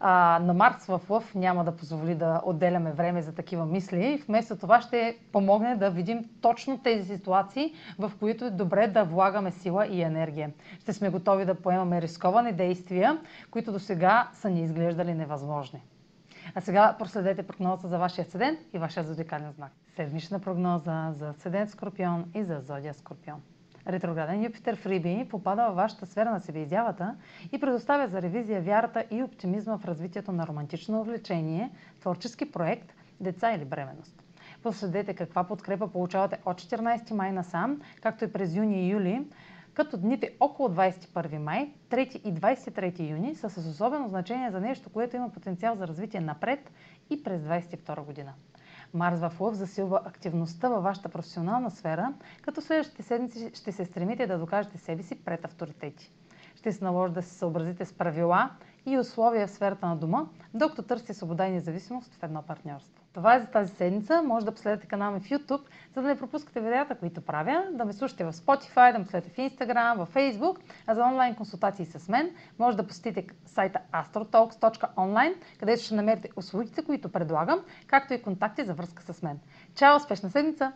А, на Марс в Лъв няма да позволи да отделяме време за такива мисли. Вместо това ще помогне да видим точно тези ситуации, в които е добре да влагаме сила и енергия. Ще сме готови да поемаме рисковани действия, които до сега са ни изглеждали невъзможни. А сега проследете прогнозата за вашия седент и вашия зодиакален знак. Седмична прогноза за седент Скорпион и за зодия Скорпион. Ретрограден Юпитер в Риби попада във вашата сфера на себеизявата и предоставя за ревизия вярата и оптимизма в развитието на романтично увлечение, творчески проект, деца или бременност. Проследете каква подкрепа получавате от 14 май насам, както и през юни и юли, като дните около 21 май, 3 и 23 юни са с особено значение за нещо, което има потенциал за развитие напред и през 22 година. Марс в Лъв засилва активността във вашата професионална сфера, като следващите седмици ще се стремите да докажете себе си пред авторитети. Ще се наложи да се съобразите с правила и условия в сферата на дома, докато търсите свобода и независимост в едно партньорство. Това е за тази седмица. Може да последвате канала ми в YouTube, за да не пропускате видеята, които правя, да ме слушате в Spotify, да ме следите в Instagram, в Facebook, а за онлайн консултации с мен може да посетите сайта astrotalks.online, където ще намерите услугите, които предлагам, както и контакти за връзка с мен. Чао! Успешна седмица!